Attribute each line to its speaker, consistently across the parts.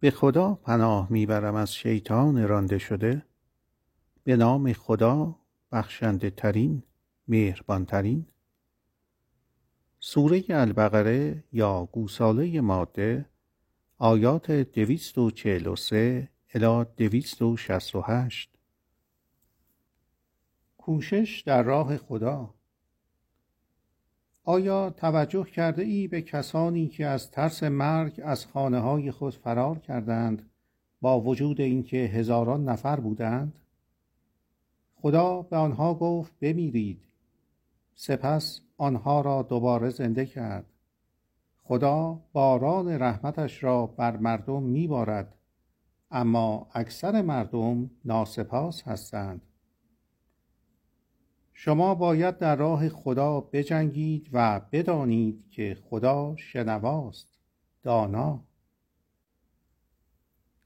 Speaker 1: به خدا پناه می‌برم از شیطان رانده شده. به نام خدا بخشنده ترین مهربان ترین سوره البقره یا گوساله ماده آیات دویست و چهل و سه الی دویست و شست و هشت. کوشش در راه خدا. آیا توجه کرده ای به کسانی که از ترس مرگ از خانه های خود فرار کردند با وجود اینکه هزاران نفر بودند؟ خدا به آنها گفت بمیرید. سپس آنها را دوباره زنده کرد. خدا باران رحمتش را بر مردم میبارد اما اکثر مردم ناسپاس هستند. شما باید در راه خدا بجنگید و بدانید که خدا شنواست دانا.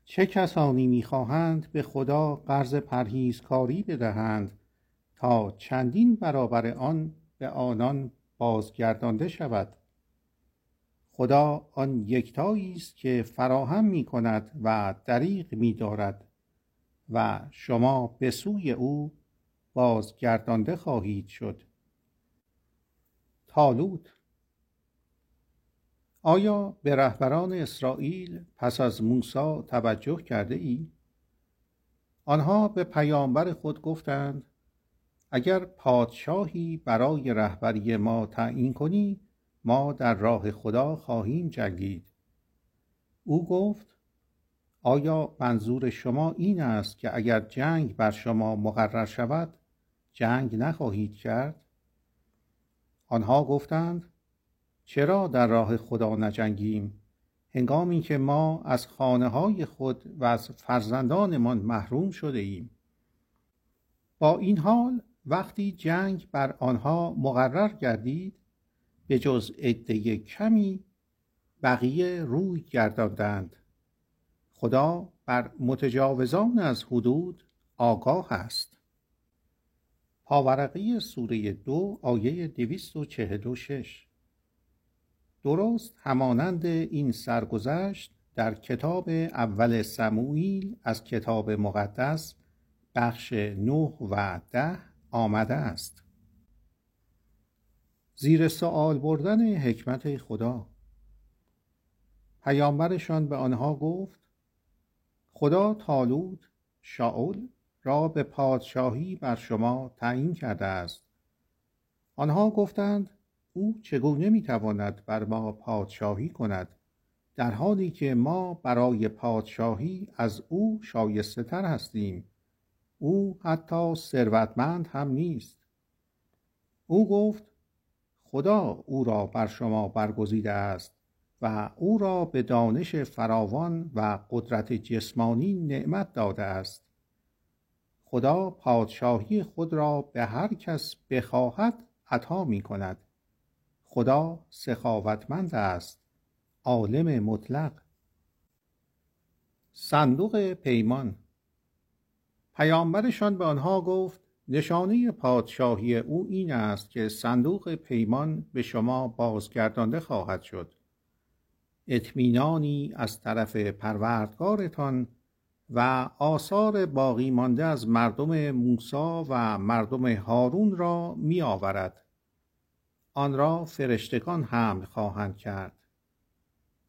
Speaker 1: چه کسانی می‌خواهند به خدا قرض پرهیزکاری بدهند تا چندین برابر آن به آنان بازگردانده شود؟ خدا آن یکتایی است که فراهم می کند و دریغ می دارد و شما به سوی او بازگردانده خواهید شد تالوت آیا به رهبران اسرائیل پس از موسی توجه کرده ای؟ آنها به پیامبر خود گفتند اگر پادشاهی برای رهبری ما تعیین کنی ما در راه خدا خواهیم جنگید او گفت آیا منظور شما این است که اگر جنگ بر شما مقرر شود جنگ نخواهید کرد؟ آنها گفتند چرا در راه خدا نجنگیم؟ هنگامی که ما از خانه های خود و از فرزندانمان محروم شده ایم با این حال وقتی جنگ بر آنها مقرر گردید به جز عده کمی بقیه روی گرداندند. خدا بر متجاوزان از حدود آگاه است. پاورقی سوره دو آیه دویست و چهل و شش. درست همانند این سرگذشت در کتاب اول سموئیل از کتاب مقدس بخش نه و ده آمده است. زیر سوال بردن حکمت خدا. پیامبرشان به آنها گفت خدا تالود شاول را به پادشاهی بر شما تعیین کرده است. آنها گفتند او چگونه می‌تواند بر ما پادشاهی کند؟ در حالی که ما برای پادشاهی از او شایسته تر هستیم. او حتی ثروتمند هم نیست. او گفت خدا او را بر شما برگزیده است و او را به دانش فراوان و قدرت جسمانی نعمت داده است. خدا پادشاهی خود را به هر کس بخواهد عطا می کند خدا سخاوتمند است. عالم مطلق. صندوق پیمان. پیامبرشان به آنها گفت نشانه پادشاهی او این است که صندوق پیمان به شما بازگردانده خواهد شد. اطمینانی از طرف پروردگارتان و آثار باقی مانده از مردم موسی و مردم هارون را می آورد آن را فرشتگان حمل خواهند کرد.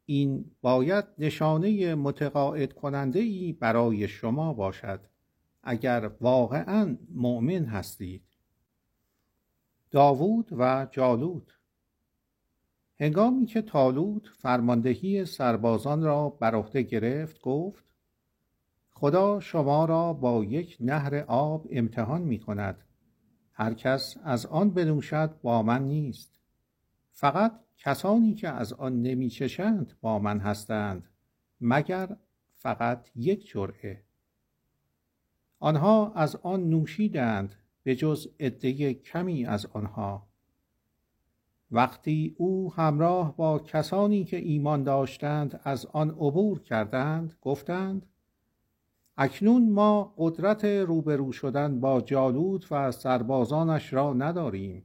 Speaker 1: این باید نشانه متقاعد کننده ای برای شما باشد اگر واقعا مؤمن هستید. داوود و جالود هنگامی که تالوت فرماندهی سربازان را بر عهده گرفت گفت خدا شما را با یک نهر آب امتحان می کند. هر کس از آن بنوشد با من نیست. فقط کسانی که از آن نمی چشند با من هستند مگر فقط یک جرعه. آنها از آن نوشیدند به جز عده کمی از آنها. وقتی او همراه با کسانی که ایمان داشتند از آن عبور کردند گفتند اکنون ما قدرت روبرو شدن با جالوت و سربازانش را نداریم.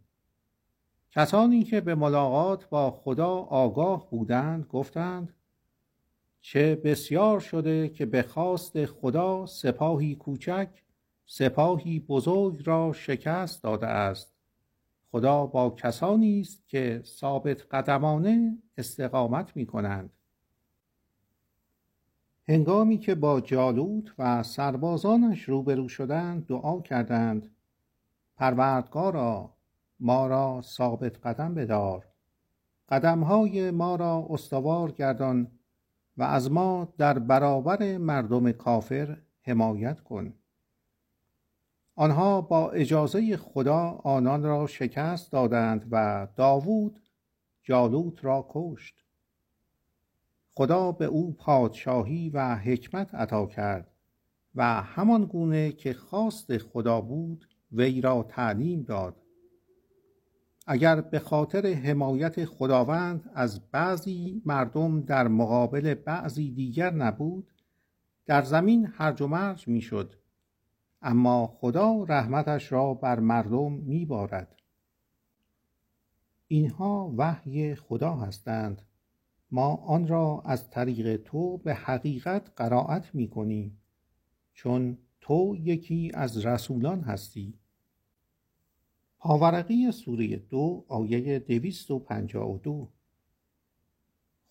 Speaker 1: کسانی که به ملاقات با خدا آگاه بودند گفتند چه بسیار شده که به خواست خدا سپاهی کوچک سپاهی بزرگ را شکست داده است. خدا با کسانی است که ثابت قدمانه استقامت می کنند هنگامی که با جالوت و سربازانش روبرو شدند دعا کردند پروردگارا ما را ثابت قدم بدار. قدمهای ما را استوار گردان و از ما در برابر مردم کافر حمایت کن. آنها با اجازه خدا آنان را شکست دادند و داوود جالوت را کشت. خدا به او پادشاهی و حکمت عطا کرد و همان گونه که خواست خدا بود وی را تعلیم داد. اگر به خاطر حمایت خداوند از بعضی مردم در مقابل بعضی دیگر نبود در زمین هرج و مرج می‌شد. اما خدا رحمتش را بر مردم میبارد. اینها وحی خدا هستند. ما آن را از طریق تو به حقیقت قرائت می کنیم چون تو یکی از رسولان هستی. پاورقی سوره دو آیه دویست و پنجاه و دو.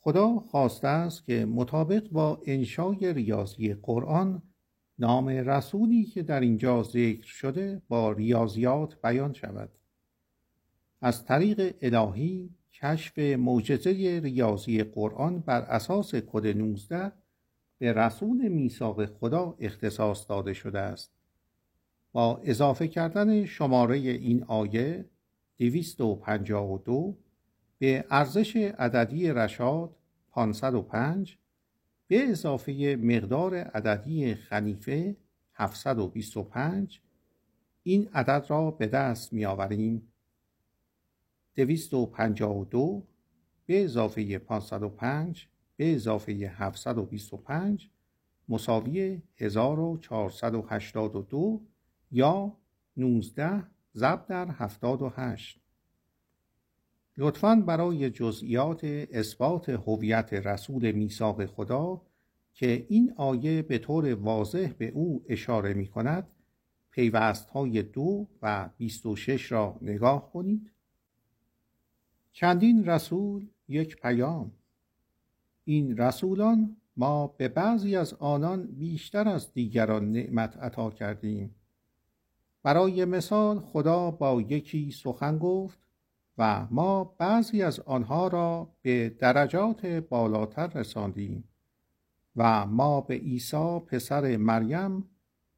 Speaker 1: خدا خواسته است که مطابق با انشای ریاضی قرآن نام رسولی که در اینجا ذکر شده با ریاضیات بیان شود. از طریق الهی کشف معجزه ریاضی قرآن بر اساس کد 19 به رسول میثاق خدا اختصاص داده شده است. با اضافه کردن شماره این آیه 252 به ارزش عددی رشاد 505 به اضافه مقدار عددی خلیفه 725 این عدد را به دست می آوریم 252 به اضافه 505 به اضافه 725 مساوی 1482 یا 19 ضرب در 78 لطفا برای جزئیات اثبات هویت رسول میثاق خدا که این آیه به طور واضح به او اشاره می کند پیوست های دو و بیست و شش را نگاه کنید. چندین رسول یک پیام. این رسولان ما به بعضی از آنان بیشتر از دیگران نعمت عطا کردیم. برای مثال خدا با یکی سخن گفت و ما بعضی از آنها را به درجات بالاتر رساندیم و ما به عیسی پسر مریم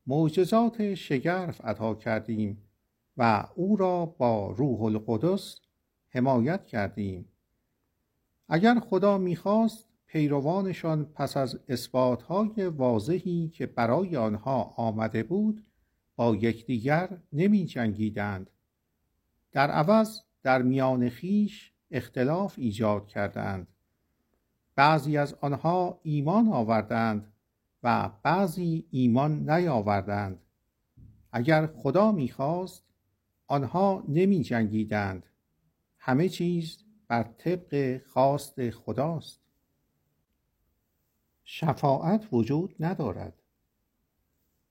Speaker 1: معجزات شگرف عطا کردیم و او را با روح القدس حمایت کردیم. اگر خدا می‌خواست پیروانشان پس از اثباتهای واضحی که برای آنها آمده بود با یکدیگر نمی جنگیدند در عوض در میان خیش اختلاف ایجاد کردند. بعضی از آنها ایمان آوردند و بعضی ایمان نیاوردند. اگر خدا می‌خواست آنها نمی جنگیدند همه چیز بر طبق خواست خداست. شفاعت وجود ندارد.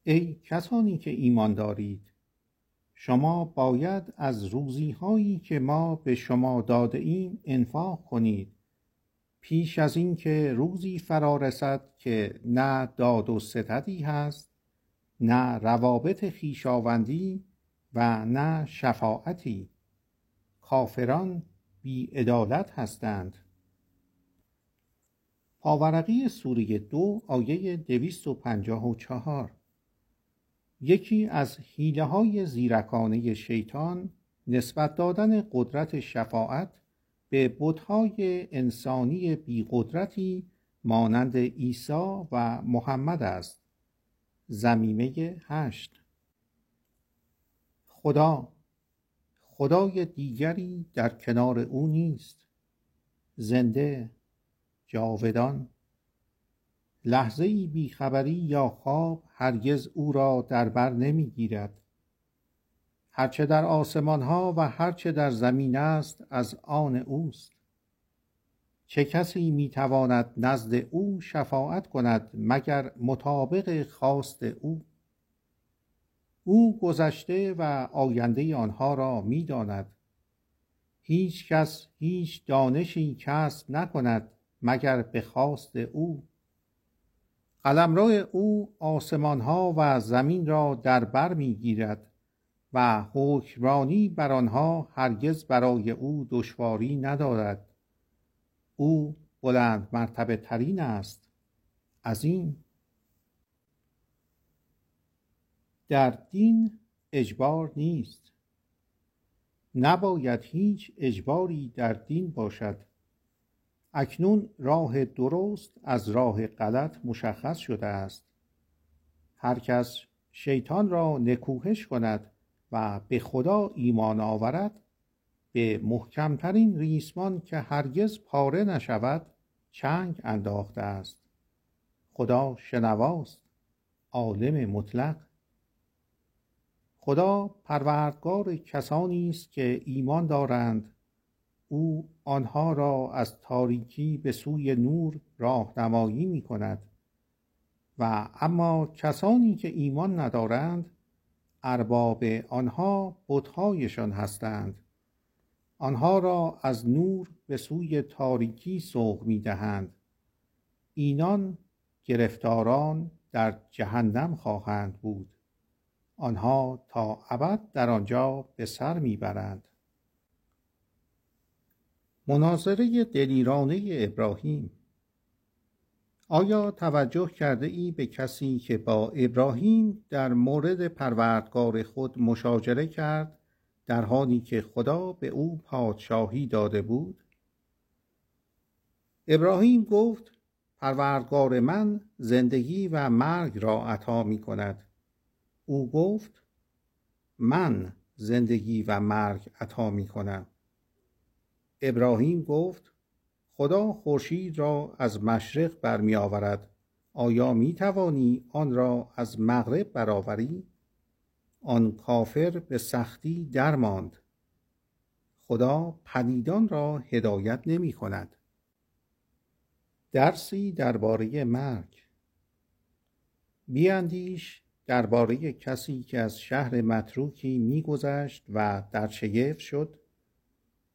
Speaker 1: ای کسانی که ایمان دارید شما باید از روزی هایی که ما به شما داده ایم انفاق کنید. پیش از اینکه روزی فرا رسد که نه داد و ستدی هست نه روابط خیشاوندی و نه شفاعتی. کافران بیعدالت هستند. پاورقی سوره دو آیه دویست و پنجاه و چهار. یکی از حیله های زیرکانه شیطان نسبت دادن قدرت شفاعت به بتهای انسانی بیقدرتی مانند عیسی و محمد است. زمیمه هشت. خدا خدای دیگری در کنار او نیست. زنده جاودان لحظه ای بیخبری یا خواب هرگز او را در بر نمی‌گیرد. هرچه در آسمان ها و هرچه در زمین است از آن اوست. چه کسی می تواند نزد او شفاعت کند مگر مطابق خواست او؟ او گذشته و آینده آنها را می داند هیچ کس هیچ دانشی کسب نکند مگر به خواست او. قلمرو او آسمانها و زمین را در بر می گیرد و حکمرانی بر آنها هرگز برای او دشواری ندارد. او بلند مرتبه ترین است عظیم در دین اجبار نیست. نباید هیچ اجباری در دین باشد. اکنون راه درست از راه غلط مشخص شده است. هر کس شیطان را نکوهش کند و به خدا ایمان آورد به محکمترین ریسمان که هرگز پاره نشود چنگ انداخته است. خدا شنواست عالم مطلق. خدا پروردگار کسانی است که ایمان دارند. او آنها را از تاریکی به سوی نور راهنمایی می کند و اما کسانی که ایمان ندارند ارباب آنها بتهایشان هستند. آنها را از نور به سوی تاریکی سوق می دهند اینان گرفتاران در جهنم خواهند بود. آنها تا ابد در آنجا به سر می‌برند. مناظره دلیرانه ابراهیم. آیا توجه کرده ای به کسی که با ابراهیم در مورد پروردگار خود مشاجره کرد در حالی که خدا به او پادشاهی داده بود؟ ابراهیم گفت پروردگار من زندگی و مرگ را عطا می کند او گفت من زندگی و مرگ عطا می کنم ابراهیم گفت خدا خورشید را از مشرق برمی آورد آیا می توانی آن را از مغرب برآوری؟ آن کافر به سختی درماند. خدا پلیدان را هدایت نمی کند درسی درباره مرگ. بیاندیش درباره کسی که از شهر متروکی میگذشت و در شگفت شد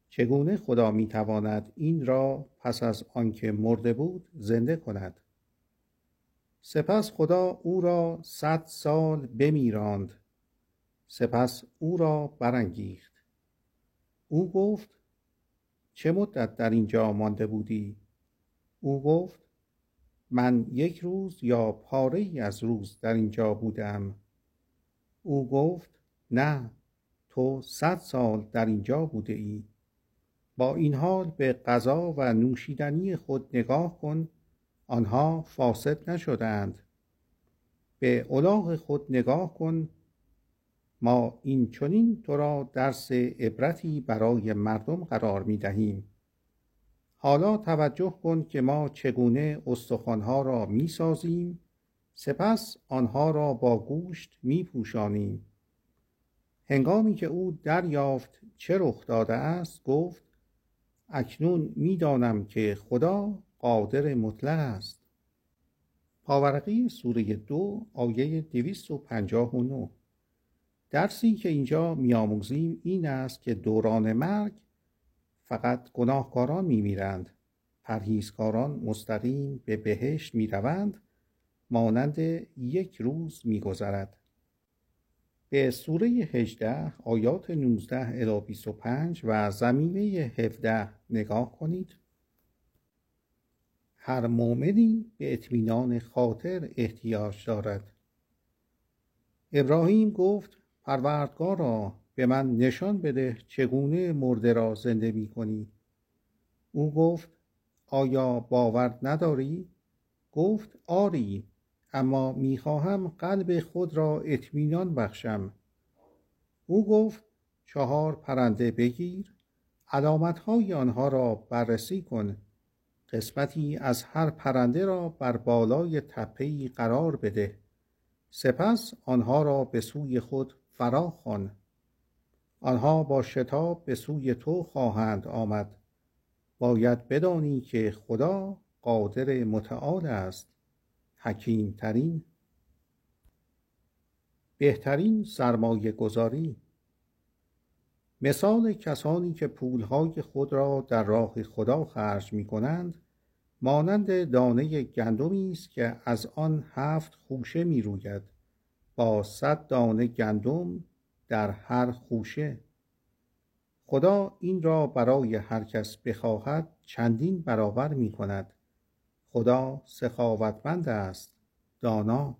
Speaker 1: چگونه خدا می‌تواند این را پس از آنکه مرده بود زنده کند؟ سپس خدا او را صد سال بمیراند. سپس او را برانگیخت. او گفت چه مدت در اینجا مانده بودی؟ او گفت من یک روز یا پاره ای از روز در اینجا بودم. او گفت نه تو صد سال در اینجا بوده ای با این حال به غذا و نوشیدنی خود نگاه کن آنها فاسد نشدند به الاغ خود نگاه کن ما این چنین تو را درس عبرتی برای مردم قرار می دهیم حالا توجه کن که ما چگونه استخوانها را می سازیم سپس آنها را با گوشت می پوشانیم هنگامی که او دریافت چه رخ داده است گفت اکنون می‌دانم که خدا قادر مطلق است. پاورقی سوره دو آیه دویست و پنجاه و نو درسی که اینجا میآموزیم این است که دوران مرگ فقط گناهکاران میمیرند. پرهیزکاران مستقیم به بهشت می‌روند. مانند یک روز میگذرد. به سوره 18 آیات 19 الی 25 و زمینه 17 نگاه کنید. هر مؤمنی به اطمینان خاطر احتیاج دارد. ابراهیم گفت پروردگارا به من نشان بده چگونه مرده را زنده می کنی. او گفت آیا باور نداری؟ گفت آری اما می‌خواهم قلب خود را اطمینان بخشم. او گفت چهار پرنده بگیر علامتهای آنها را بررسی کن. قسمتی از هر پرنده را بر بالای تپهای قرار بده. سپس آنها را به سوی خود فرا آنها با شتاب به سوی تو خواهند آمد. باید بدانی که خدا قادر متعال است. حکیم ترین بهترین سرمایه گذاری. مثال کسانی که پولهای خود را در راه خدا خرج می کنند مانند دانه گندمی است که از آن هفت خوشه می روید با صد دانه گندم در هر خوشه. خدا این را برای هر کس بخواهد چندین برابر می کند. خدا سخاوتمند است. دانا.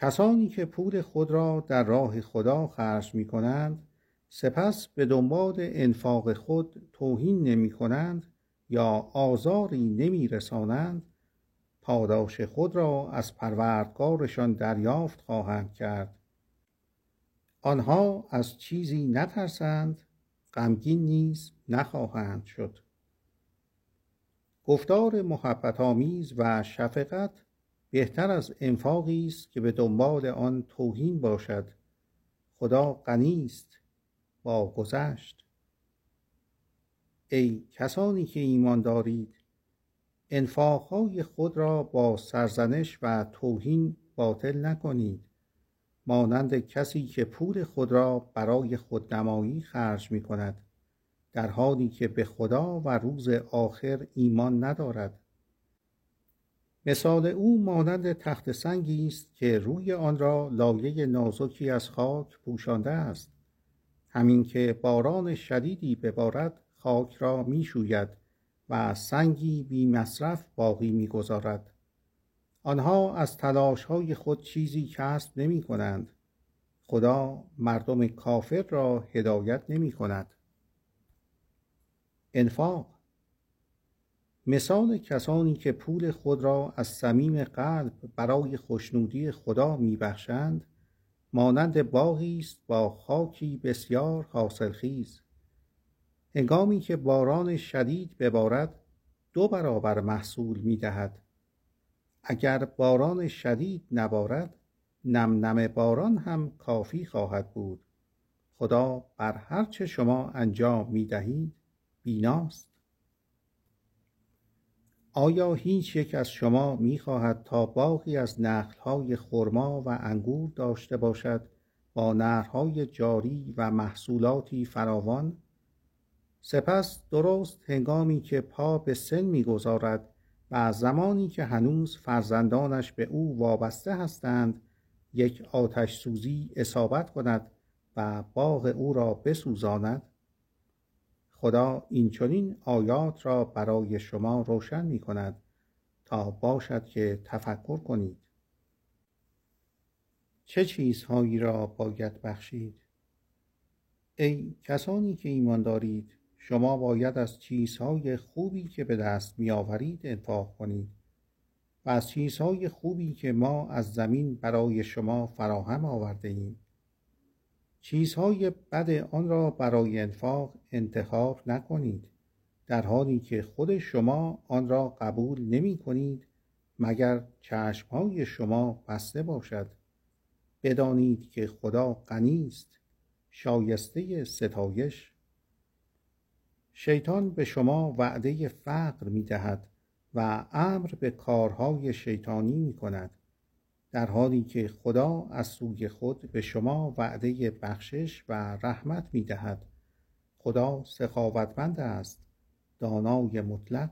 Speaker 1: کسانی که پول خود را در راه خدا خرج می کنند سپس به دنبال انفاق خود توهین نمی کنند یا آزاری نمی رسانند پاداش خود را از پروردگارشان دریافت خواهند کرد. آنها از چیزی نترسند غمگین نیز نخواهند شد. گفتار محبت آمیز و شفقت بهتر از انفاقی است که به دنبال آن توهین باشد. خدا غنی است با گذشت. ای کسانی که ایمان دارید انفاقهای خود را با سرزنش و توهین باطل نکنید. مانند کسی که پول خود را برای خودنمایی خرج می کند در حالی که به خدا و روز آخر ایمان ندارد مثال او مانند تخت سنگی است که روی آن را لایه نازکی از خاک پوشانده است همین که باران شدیدی ببارد خاک را می شوید و سنگی بی مصرف باقی می گذارد. آنها از تلاش های خود چیزی کسب نمی کنند. خدا مردم کافر را هدایت نمی کند. انفاق مثال کسانی که پول خود را از صمیم قلب برای خوشنودی خدا میبخشند مانند باغی است با خاکی بسیار حاصلخیز هنگامی که باران شدید ببارد دو برابر محصول می‌دهد اگر باران شدید نبارد نم نم باران هم کافی خواهد بود. خدا بر هر چه شما انجام می دهید بیناست. آیا هیچ یک از شما می خواهد تا باقی از نخلهای خرما و انگور داشته باشد با نهرهای جاری و محصولاتی فراوان؟ سپس درست هنگامی که پا به سن می‌گذارد و زمانی که هنوز فرزندانش به او وابسته هستند یک آتش سوزی اصابت کند و باغ او را بسوزاند. خدا این چنین آیات را برای شما روشن می کند تا باشد که تفکر کنید. چه چیزهایی را باید بخشید؟ ای کسانی که ایمان دارید شما باید از چیزهای خوبی که به دست می آورید انفاق کنید و از چیزهای خوبی که ما از زمین برای شما فراهم آورده ایم چیزهای بد آن را برای انفاق انتخاب نکنید در حالی که خود شما آن را قبول نمی کنید مگر چشمهای شما بسته باشد. بدانید که خدا غنی است شایسته ستایش شیطان به شما وعده فقر می دهد و امر به کارهای شیطانی می کند در حالی که خدا از سوی خود به شما وعده بخشش و رحمت می دهد خدا سخاوتمند است دانای مطلق